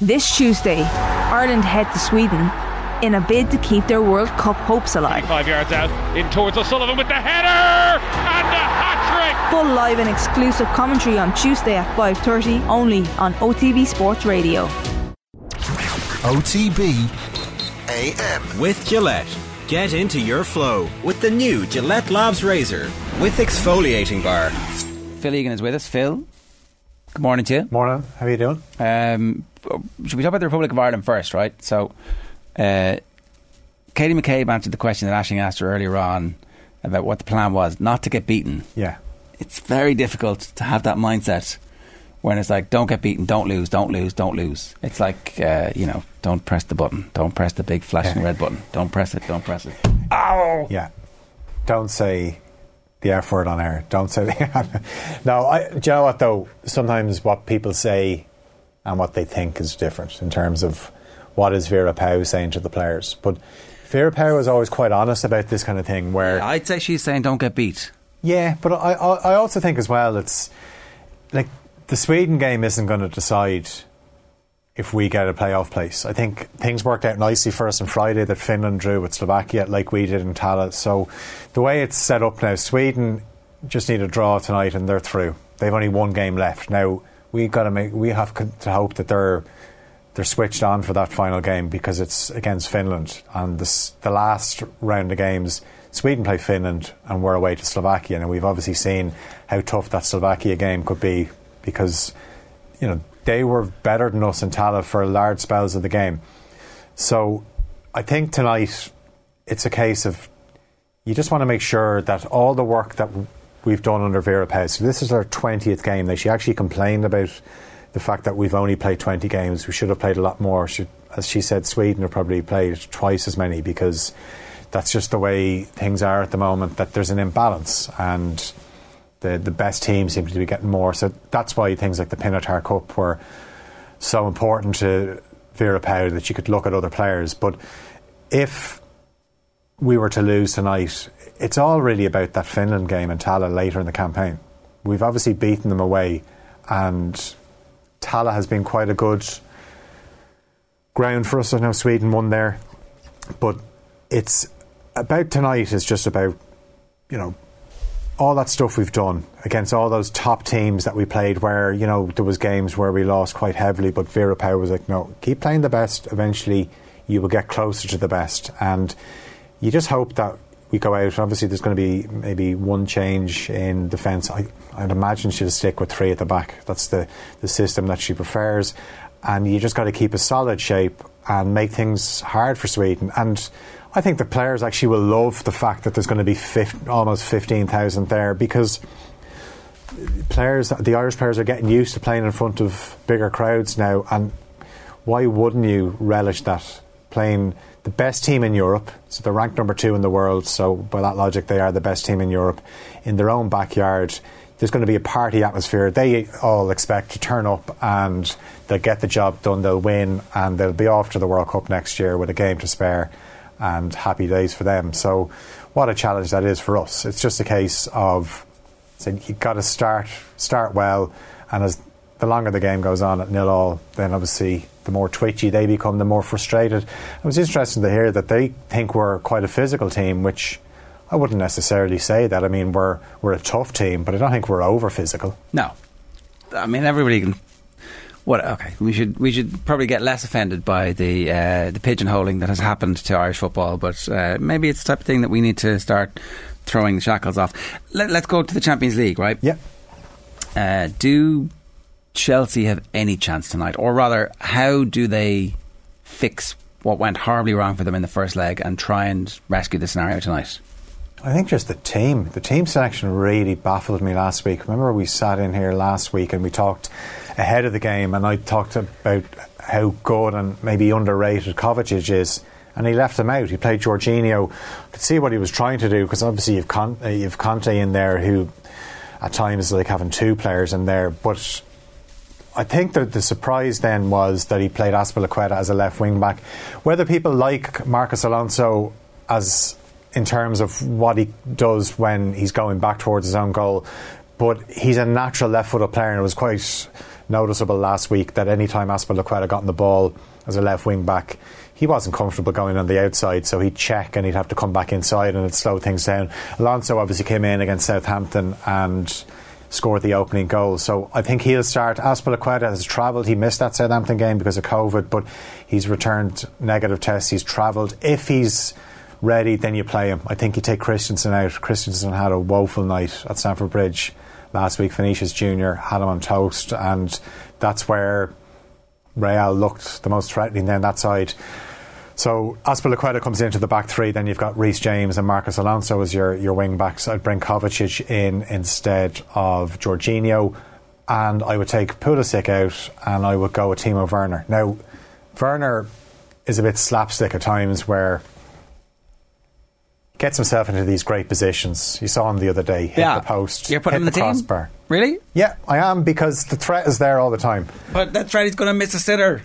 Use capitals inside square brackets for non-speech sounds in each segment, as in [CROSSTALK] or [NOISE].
This Tuesday, Ireland head to Sweden in a bid to keep their World Cup hopes alive. Five yards out, in towards O'Sullivan with the header and the hat trick. Full live and exclusive commentary on Tuesday at 5:30 only on OTB Sports Radio. OTB AM. With Gillette. Get into your flow with the new Gillette Labs Razor with exfoliating bar. Phil Egan is with us. Phil, good morning to you. Morning. How are you doing? Um, should we talk about the Republic of Ireland first, right? So, uh, Katie McCabe answered the question that Ashing asked her earlier on about what the plan was not to get beaten. Yeah. It's very difficult to have that mindset when it's like, don't get beaten, don't lose, don't lose, don't lose. It's like, uh, you know, don't press the button, don't press the big flashing Yeah. red button, don't press it, don't press it. Ow! Yeah. Don't say the F word on air. Don't say the [LAUGHS] No, I, do you know what, though? Sometimes what people say and what they think is different in terms of what is Vera Pauw saying to the players. But Vera Pauw is always quite honest about this kind of thing where. I'd say she's saying don't get beat. Yeah, but I, I, I also think as well it's like the Sweden game isn't going to decide if we get a playoff place. I think things worked out nicely for us on Friday that Finland drew with Slovakia like we did in Tallaght. So the way it's set up now, Sweden just need a draw tonight and they're through. They've only one game left. Now we got to make we have to hope that they're they're switched on for that final game because it's against Finland. And this, the last round of games Sweden play Finland and we're away to Slovakia. And we've obviously seen how tough that Slovakia game could be because you know they were better than us in Tallaght for large spells of the game. So I think tonight it's a case of you just want to make sure that all the work that we've done under Vera Pez, so this is our 20th game. She actually complained about the fact that we've only played 20 games. We should have played a lot more. She, as she said, Sweden have probably played twice as many because that's just the way things are at the moment, that there's an imbalance and the, the best teams seem to be getting more. So that's why things like the Pinatar Cup were so important to Vera Pauw that she could look at other players. But if we were to lose tonight, it's all really about that Finland game and Tallaght later in the campaign. We've obviously beaten them away, and Tallaght has been quite a good ground for us. I know Sweden won there, but it's about tonight is just about you know all that stuff we've done against all those top teams that we played where you know there was games where we lost quite heavily but Vera Pauw was like no keep playing the best eventually you will get closer to the best and you just hope that we go out. Obviously there's going to be maybe one change in defence I, I'd imagine she'll stick with three at the back. That's the, the system that she prefers. And you just got to keep a solid shape and make things hard for Sweden. And I think the players actually will love the fact that there's going to be 50, almost 15,000 there because players, the Irish players are getting used to playing in front of bigger crowds now. And why wouldn't you relish that? Playing the best team in Europe, so they're ranked number two in the world, so by that logic, they are the best team in Europe in their own backyard. There's going to be a party atmosphere. They all expect to turn up and they'll get the job done, they'll win, and they'll be off to the World Cup next year with a game to spare and happy days for them. So, what a challenge that is for us. It's just a case of saying you've got to start start well, and as the longer the game goes on at nil all, then obviously the more twitchy they become, the more frustrated. It was interesting to hear that they think we're quite a physical team, which I wouldn't necessarily say that. I mean, we're we're a tough team, but I don't think we're over physical. No, I mean everybody can. What? Okay, we should we should probably get less offended by the uh, the pigeonholing that has happened to Irish football, but uh, maybe it's the type of thing that we need to start throwing the shackles off. Let, let's go to the Champions League, right? Yeah. Uh, do Chelsea have any chance tonight, or rather, how do they fix what went horribly wrong for them in the first leg and try and rescue the scenario tonight? I think just the team. The team selection really baffled me last week. Remember, we sat in here last week and we talked ahead of the game, and I talked about how good and maybe underrated Kovacic is, and he left him out. He played Jorginho. I could see what he was trying to do because obviously you've Con- uh, you've Kanté in there who, at times, is like having two players in there, but. I think that the surprise then was that he played Azpilicueta as a left wing back. Whether people like Marcos Alonso as in terms of what he does when he's going back towards his own goal, but he's a natural left footed player and it was quite noticeable last week that any time Azpilicueta got on the ball as a left wing back, he wasn't comfortable going on the outside, so he'd check and he'd have to come back inside and it'd slow things down. Alonso obviously came in against Southampton and scored the opening goal. So I think he'll start. Azpilicueta has travelled. He missed that Southampton game because of COVID, but he's returned negative tests. He's travelled. If he's ready, then you play him. I think you take Christensen out. Christensen had a woeful night at Stamford Bridge last week. Vinicius Junior had him on toast, and that's where Real looked the most threatening. Then that side. So Azpilicueta comes into the back three. Then you've got Reece James and Marcos Alonso as your, your wing backs. I'd bring Kovacic in instead of Jorginho, and I would take Pulisic out, and I would go with Timo Werner. Now, Werner is a bit slapstick at times, where gets himself into these great positions. You saw him the other day, hit Yeah. the post, You're putting him in the the team? crossbar. Really? Yeah, I am because the threat is there all the time. But that's right. He's going to miss a sitter.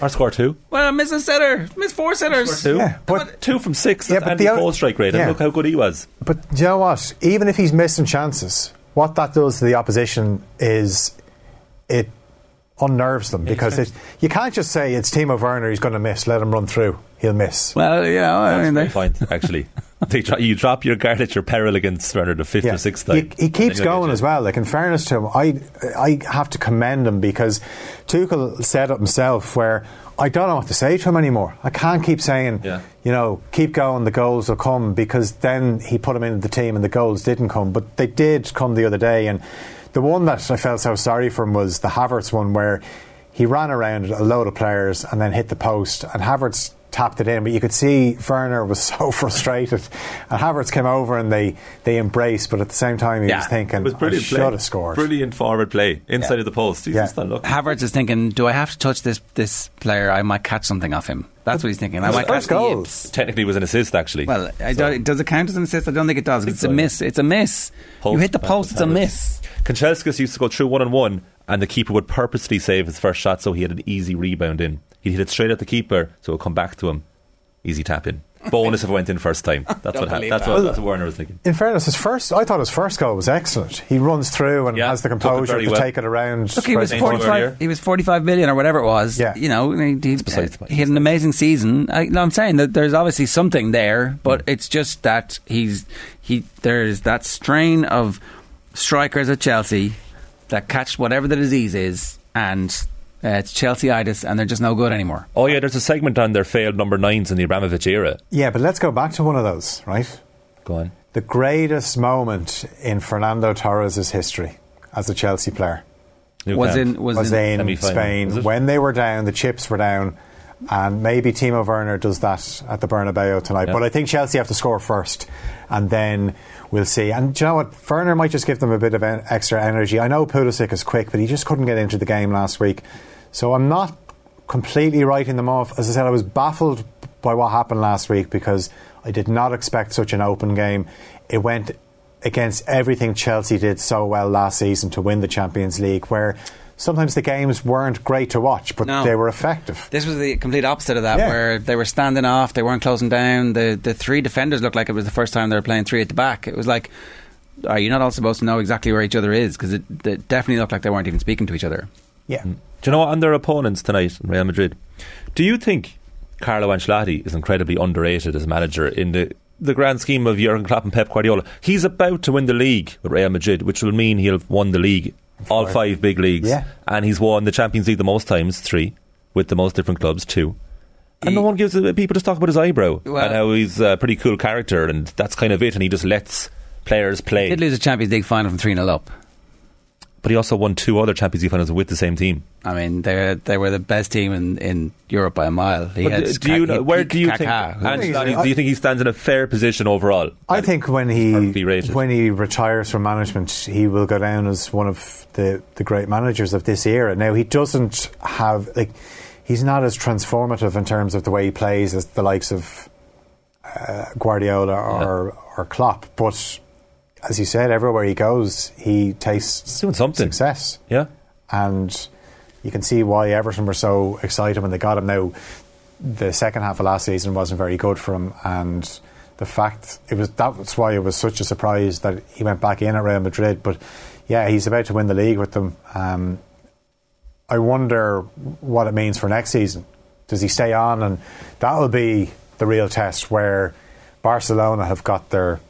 Our score two. Well, I miss a sitter. Miss four sitters. Two. Yeah, but Two from six. Yeah, but Andy the o- Cole's strike rate. yeah. And look how good he was. But do you know what? Even if he's missing chances, what that does to the opposition is it unnerves them because it, you can't just say it's Timo Werner. He's going to miss. Let him run through. He'll miss. Well, you know, I mean, That's they, a great point, actually. [LAUGHS] They dro- you drop your guard at your peril against Werner the fifth or sixth time. He, he keeps going as well. Like in fairness to him, I I have to commend him because Tuchel said it himself. Where I don't know what to say to him anymore. I can't keep saying, Yeah. you know, keep going. The goals will come because then he put him into the team and the goals didn't come, but they did come the other day. And the one that I felt so sorry for him was the Havertz one where he ran around a load of players and then hit the post, and Havertz tapped it in. But you could see Werner was [LAUGHS] so frustrated, and Havertz came over and they they embraced. But at the same time, he Yeah. was thinking, It was I should play. have scored. Brilliant forward play inside Yeah. of the post. He's Yeah. just not. Havertz is thinking, do I have to touch this this player? I might catch something off him. That's what he's thinking. I might catch first goal. Technically, it was an assist actually. Well, I don't, does it count as an assist? I don't think it does. It's a so, yeah. miss. It's a miss. Post you hit the post. It's a miss. Kanchelskis used to go through one on one, and the keeper would purposely save his first shot so he had an easy rebound in. He'd hit it straight at the keeper, so it would come back to him. Easy tap in. Bonus if it went in first time. That's what happened. That's that. what, that's what Werner was thinking. In fairness, his first, I thought his first goal was excellent. He runs through and Yeah, has the composure to well. take it around. Look, he was straight Forty- forward. earlier. 45, he was 45 million or whatever it was. Yeah. You know, he, he, besides point. he had an amazing season. I, no, I'm saying that there's obviously something there, but it's just that he's he there's that strain of strikers at Chelsea that catch whatever the disease is, and uh, it's Chelsea-itis, and they're just no good anymore. Oh yeah, there's a segment on their failed number nines in the Abramovich era. Yeah, but let's go back to one of those, right? Go on. The greatest moment in Fernando Torres' history as a Chelsea player New Was camp. in was, was in, in semi-final, was Spain when they were down, the chips were down, and maybe Timo Werner does that at the Bernabeu tonight. Yeah. But I think Chelsea have to score first, and then we'll see. And do you know what? Werner might just give them a bit of en- extra energy. I know Pulisic is quick, but he just couldn't get into the game last week. So I'm not completely writing them off. As I said, I was baffled by what happened last week because I did not expect such an open game. It went against everything Chelsea did so well last season to win the Champions League, where sometimes the games weren't great to watch, but No. they were effective. This was the complete opposite of that, Yeah. where they were standing off, they weren't closing down. The the three defenders looked like it was the first time they were playing three at the back. It was like, are you not all supposed to know exactly where each other is? Because it, it definitely looked like they weren't even speaking to each other. Yeah. Mm. Do you know what? On their opponents tonight in Real Madrid, do you think Carlo Ancelotti is incredibly underrated as manager in the the grand scheme of Jurgen Klopp and Pep Guardiola? He's about to win the league with Real Madrid, which will mean he'll have won the league, all five big leagues, Yeah. and he's won the Champions League the most times, three, with the most different clubs, two. And He- no one gives people just talk about his eyebrow Well- and how he's a pretty cool character, and that's kind of it. And he just lets players play. He did lose a Champions League final from 3 0 up. But he also won two other Champions League finals with the same team. I mean, they they were the best team in, in Europe by a mile. He But had do, Ska- you know, where he- do you think? Kaká, who- Ancelotti, do you think he stands in a fair position overall? I think when he when he retires from management, he will go down as one of the, the great managers of this era. Now he doesn't have like he's not as transformative in terms of the way he plays as the likes of uh, Guardiola or or Klopp, but as you said, everywhere he goes, he tastes doing something. success, Yeah. and you can see why Everton were so excited when they got him. Now, the second half of last season wasn't very good for him, and the fact it was that's why it was such a surprise that he went back in at Real Madrid. But yeah, he's about to win the league with them. Um, I wonder what it means for next season. Does he stay on? And that will be the real test where Barcelona have got their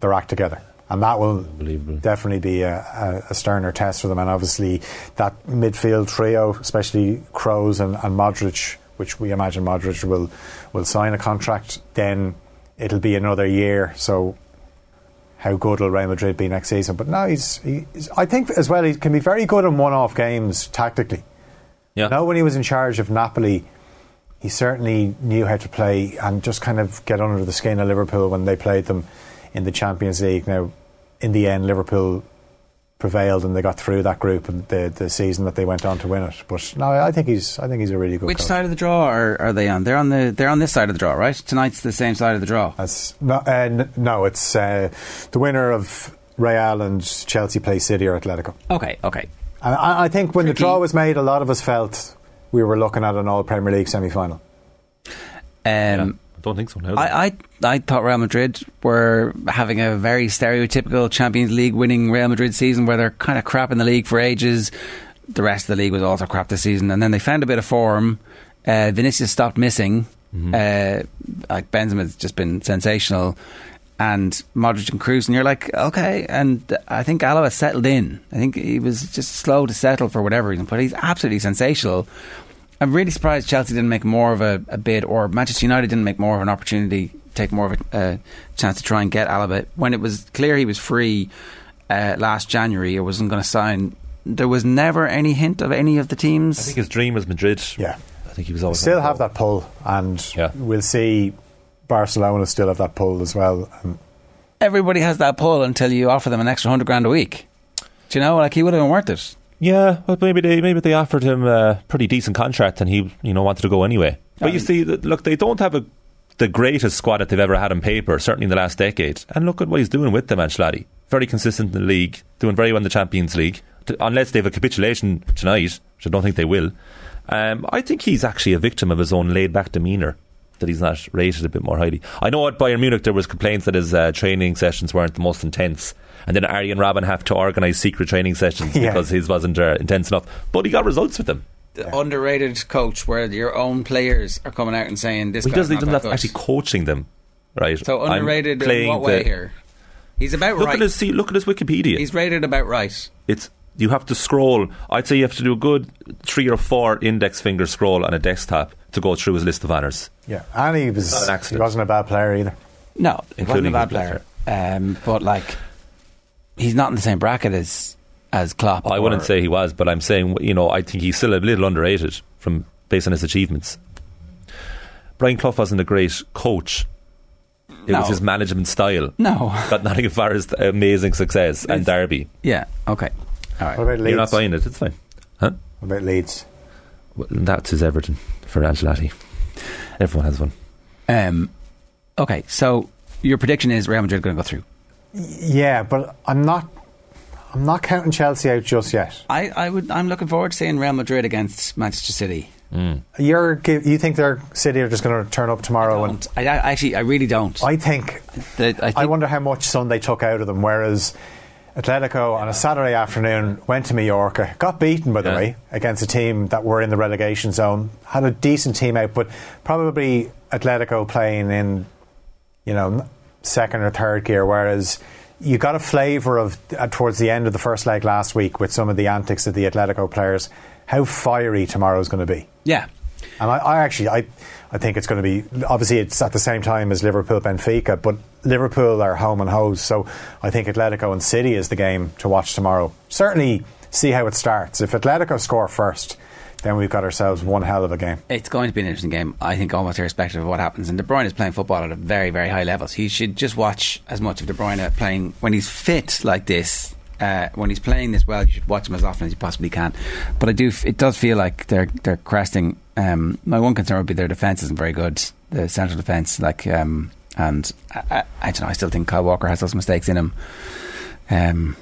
their act together. And that will definitely be a, a, sterner test for them. And obviously, that midfield trio, especially Kroos and, and Modric, which we imagine Modric will, will sign a contract, then it'll be another year. So, how good will Real Madrid be next season? But now he's, he's I think as well, he can be very good in one off games tactically. Yeah. I know when he was in charge of Napoli, he certainly knew how to play and just kind of get under the skin of Liverpool when they played them in the Champions League. Now, in the end, Liverpool prevailed and they got through that group and the the season that they went on to win it. But no, I think he's I think he's a really good Which coach. side of the draw are, are they on? They're on the they're on this side of the draw, right? Tonight's the same side of the draw. That's no, uh, n- no it's uh, the winner of Real and Chelsea play City or Atletico. Okay, okay. And I, I think when Tricky. the draw was made, a lot of us felt we were looking at an All Premier League semi final. Um, I don't think so now. I, I I thought Real Madrid were having a very stereotypical Champions League winning Real Madrid season where they're kind of crap in the league for ages. The rest of the league was also crap this season, and then they found a bit of form. Uh, Vinicius stopped missing. Uh, like Benzema's just been sensational, and Modric and Kroos, and you're like, okay. And I think Alaba settled in. I think he was just slow to settle for whatever reason, but he's absolutely sensational. I'm really surprised Chelsea didn't make more of a, a bid, or Manchester United didn't make more of an opportunity, take more of a uh, chance to try and get Alaba when it was clear he was free uh, last January. Or wasn't going to sign. There was never any hint of any of the teams. I think his dream was Madrid. Yeah. I think he was always Still on the have that pull, and Yeah. we'll see Barcelona still have that pull as well. And Everybody has that pull until you offer them an extra hundred grand a week. Do you know? Like he would have been worth it. Yeah, well, maybe they maybe they offered him a pretty decent contract, and he you know wanted to go anyway. But you see, look, they don't have a the greatest squad that they've ever had on paper, certainly in the last decade. And look at what he's doing with them, Ancelotti. Very consistent in the league, doing very well in the Champions League. Unless they have a capitulation tonight, which I don't think they will. Um, I think he's actually a victim of his own laid back demeanour. That he's not rated a bit more highly. I know at Bayern Munich there was complaints that his uh, training sessions weren't the most intense, and then Arjen Robben have to organise secret training sessions [LAUGHS] Yeah. because his wasn't uh, intense enough. But he got results with them. The underrated coach, where your own players are coming out and saying this. He doesn't. He doesn't that have good. actually coaching them, right? So underrated in what way the- here? He's about Look right. at his. See, look at his Wikipedia. He's rated about right. it's you have to scroll. I'd say you have to do a good three or four index finger scroll on a desktop to go through his list of honours. yeah, and he was Not an he wasn't a bad player either. No, he wasn't a bad his player. Um, but like, he's not in the same bracket as as Klopp. I wouldn't say he was, but I'm saying you know I think he's still a little underrated from based on his achievements. Brian Clough wasn't a great coach. It No. was his management style. No. [LAUGHS] Got Nottingham Forest amazing success and Derby. Yeah. Okay. All right. What about Leeds? You're not buying it. It's fine. Huh? What about Leeds? Well, that's his Everton for Ancelotti. Everyone has one. Um, okay. So your prediction is Real Madrid going to go through. Yeah, but I'm not. I'm not counting Chelsea out just yet. I, I would. I'm looking forward to seeing Real Madrid against Manchester City. You're, you think their City are just going to turn up tomorrow? And Don't. I, I actually, I really don't. I think The- I I wonder how much sun they took out of them. Whereas Atletico on a Saturday afternoon went to Mallorca, got beaten by the Yeah. way against a team that were in the relegation zone, had a decent team out, but probably Atletico playing in, you know, second or third gear. Whereas you got a flavour of uh, towards the end of the first leg last week with some of the antics of the Atletico players. How fiery tomorrow is going to be. yeah. And I, I actually, I, I think it's going to be. Obviously, it's at the same time as Liverpool Benfica, but Liverpool are home and hose. So I think Atletico and City is the game to watch tomorrow. Certainly, see how it starts. If Atletico score first, then we've got ourselves one hell of a game. It's going to be an interesting game, I think, almost irrespective of what happens. And De Bruyne is playing football at a very, very high level. So you should just watch as much of De Bruyne playing when he's fit like this. Uh, when he's playing this well, you should watch him as often as you possibly can. But I do, it does feel like they're they're cresting. Um, my one concern would be their defense isn't very good. The central defense, like, um, and I, I, I don't know. I still think Kyle Walker has those mistakes in him. Um,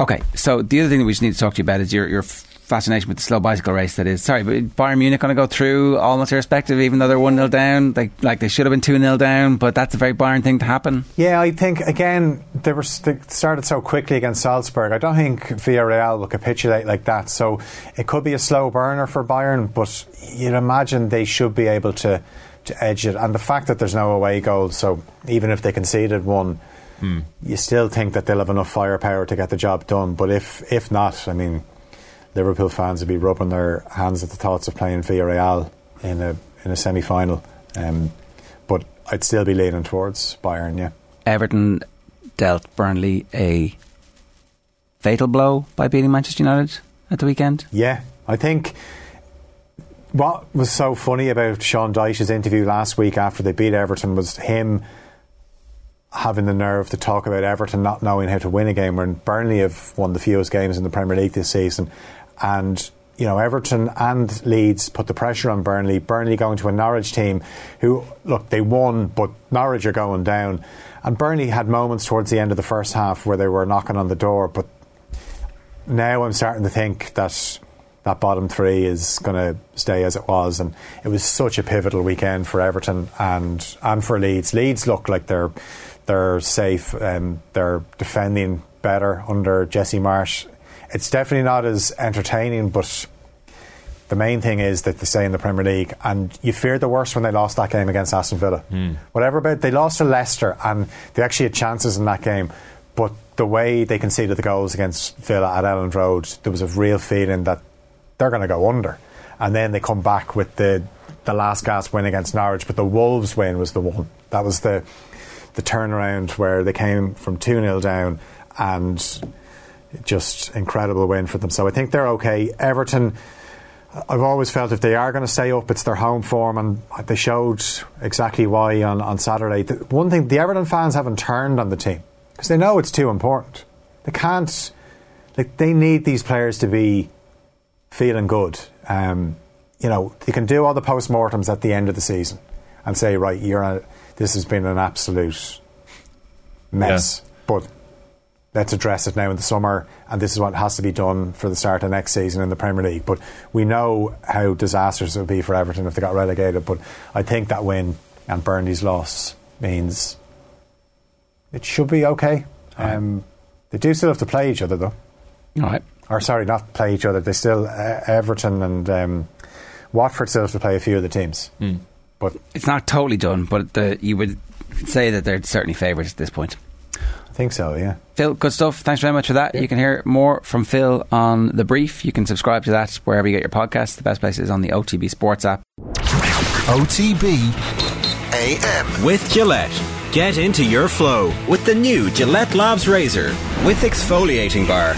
okay, so the other thing that we just need to talk to you about is your your fascination with the slow bicycle race that is. Sorry, but Bayern Munich going to go through almost irrespective, even though they're 1 0 down. They, like they should have been 2 0 down, but that's a very Bayern thing to happen. Yeah, I think, again, they, were, they started so quickly against Salzburg. I don't think Villarreal will capitulate like that. So it could be a slow burner for Bayern, but you'd imagine they should be able to, to edge it. And the fact that there's no away goal, so even if they conceded one, hmm. you still think that they'll have enough firepower to get the job done. But if if not, I mean, Liverpool fans would be rubbing their hands at the thoughts of playing Villarreal in a in a semi final. Um, but I'd still be leaning towards Bayern. Yeah. Everton dealt Burnley a fatal blow by beating Manchester United at the weekend. Yeah, I think what was so funny about Sean Dyche's interview last week after they beat Everton was him having the nerve to talk about Everton not knowing how to win a game when Burnley have won the fewest games in the Premier League this season. And, you know, Everton and Leeds put the pressure on Burnley. Burnley going to a Norwich team who, look, they won, but Norwich are going down. And Burnley had moments towards the end of the first half where they were knocking on the door, but now I'm starting to think that that bottom three is going to stay as it was, and it was such a pivotal weekend for Everton and and for Leeds. Leeds look like they're they're safe and they're defending better under Jesse Marsch. It's definitely not as entertaining, but the main thing is that they stay in the Premier League, and you feared the worst when they lost that game against Aston Villa. Hmm. Whatever about they lost to Leicester, and they actually had chances in that game, but the way they conceded the goals against Villa at Elland Road, there was a real feeling that they're going to go under, and then they come back with the the last gasp win against Norwich, but the Wolves win was the one that was the the turnaround where they came from two 0 down and just incredible win for them. So I think they're okay. Everton. I've always felt if they are going to stay up, it's their home form, and they showed exactly why on, on Saturday. The, one thing, the Everton fans haven't turned on the team because they know it's too important. They can't, like, they need these players to be feeling good. Um, you know, you can do all the post mortems at the end of the season and say, right, you're a, this has been an absolute mess, but let's address it now in the summer, and this is what has to be done for the start of next season in the Premier League. But we know how disastrous it would be for Everton if they got relegated. But I think that win and Burnley's loss means it should be okay. Um, they do still have to play each other, though. All right. Or sorry, not play each other. They still uh, Everton and um, Watford still have to play a few of the teams. But It's not totally done, but the, you would say that they're certainly favourites at this point. I think so. Yeah. Phil, good stuff. Thanks very much for that. You can hear more from Phil on The Brief. You can subscribe to that wherever you get your podcasts. The best place is on the OTB Sports app. OTB AM. With Gillette. Get into your flow with the new Gillette Labs Razor with exfoliating bar.